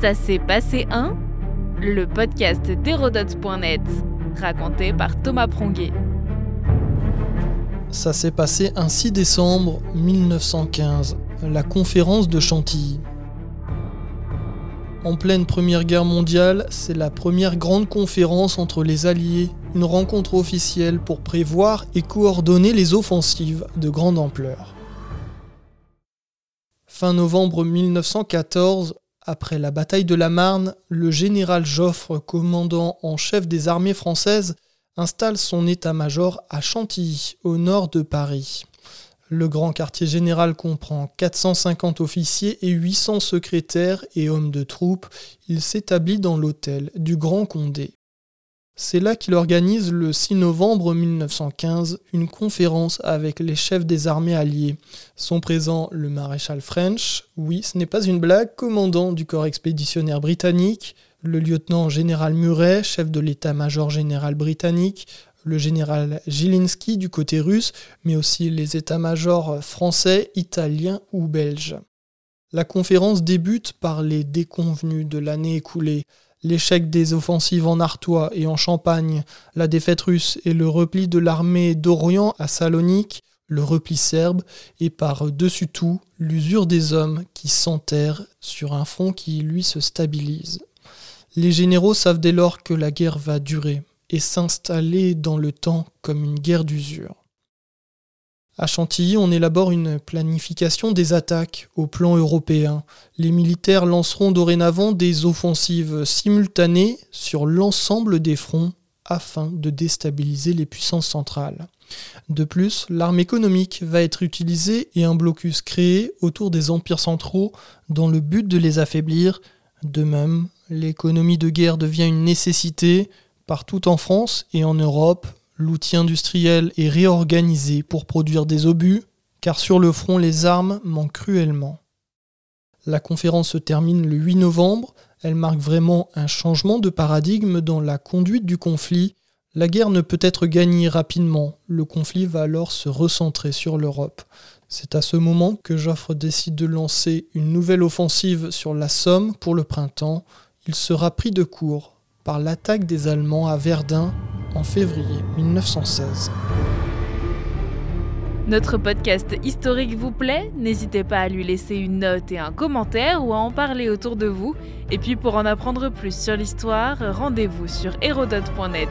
Ça s'est passé un Le podcast d'Hérodote.net, raconté par Thomas Pronguet. Ça s'est passé un 6 décembre 1915, la conférence de Chantilly. En pleine Première Guerre mondiale, c'est la première grande conférence entre les Alliés, une rencontre officielle pour prévoir et coordonner les offensives de grande ampleur. Fin novembre 1914, après la bataille de la Marne, le général Joffre, commandant en chef des armées françaises, installe son état-major à Chantilly, au nord de Paris. Le grand quartier général comprend 450 officiers et 800 secrétaires et hommes de troupes. Il s'établit dans l'hôtel du Grand Condé. C'est là qu'il organise le 6 novembre 1915 une conférence avec les chefs des armées alliées. Sont présents le maréchal French, oui ce n'est pas une blague, commandant du corps expéditionnaire britannique, le lieutenant général Murray, chef de l'état-major général britannique, le général Gilinski du côté russe, mais aussi les états-majors français, italiens ou belges. La conférence débute par les déconvenus de l'année écoulée l'échec des offensives en Artois et en Champagne, la défaite russe et le repli de l'armée d'Orient à Salonique, le repli serbe, et par-dessus tout, l'usure des hommes qui s'enterrent sur un front qui, lui, se stabilise. Les généraux savent dès lors que la guerre va durer et s'installer dans le temps comme une guerre d'usure. À Chantilly, on élabore une planification des attaques au plan européen. Les militaires lanceront dorénavant des offensives simultanées sur l'ensemble des fronts afin de déstabiliser les puissances centrales. De plus, l'arme économique va être utilisée et un blocus créé autour des empires centraux dans le but de les affaiblir. De même, l'économie de guerre devient une nécessité partout en France et en Europe l'outil industriel est réorganisé pour produire des obus, car sur le front les armes manquent cruellement. La conférence se termine le 8 novembre, elle marque vraiment un changement de paradigme dans la conduite du conflit. La guerre ne peut être gagnée rapidement, le conflit va alors se recentrer sur l'Europe. C'est à ce moment que Joffre décide de lancer une nouvelle offensive sur la Somme pour le printemps. Il sera pris de court par l'attaque des Allemands à Verdun en février 1916. Notre podcast historique vous plaît? N'hésitez pas à lui laisser une note et un commentaire ou à en parler autour de vous. Et puis pour en apprendre plus sur l'histoire, rendez-vous sur hérodote.net.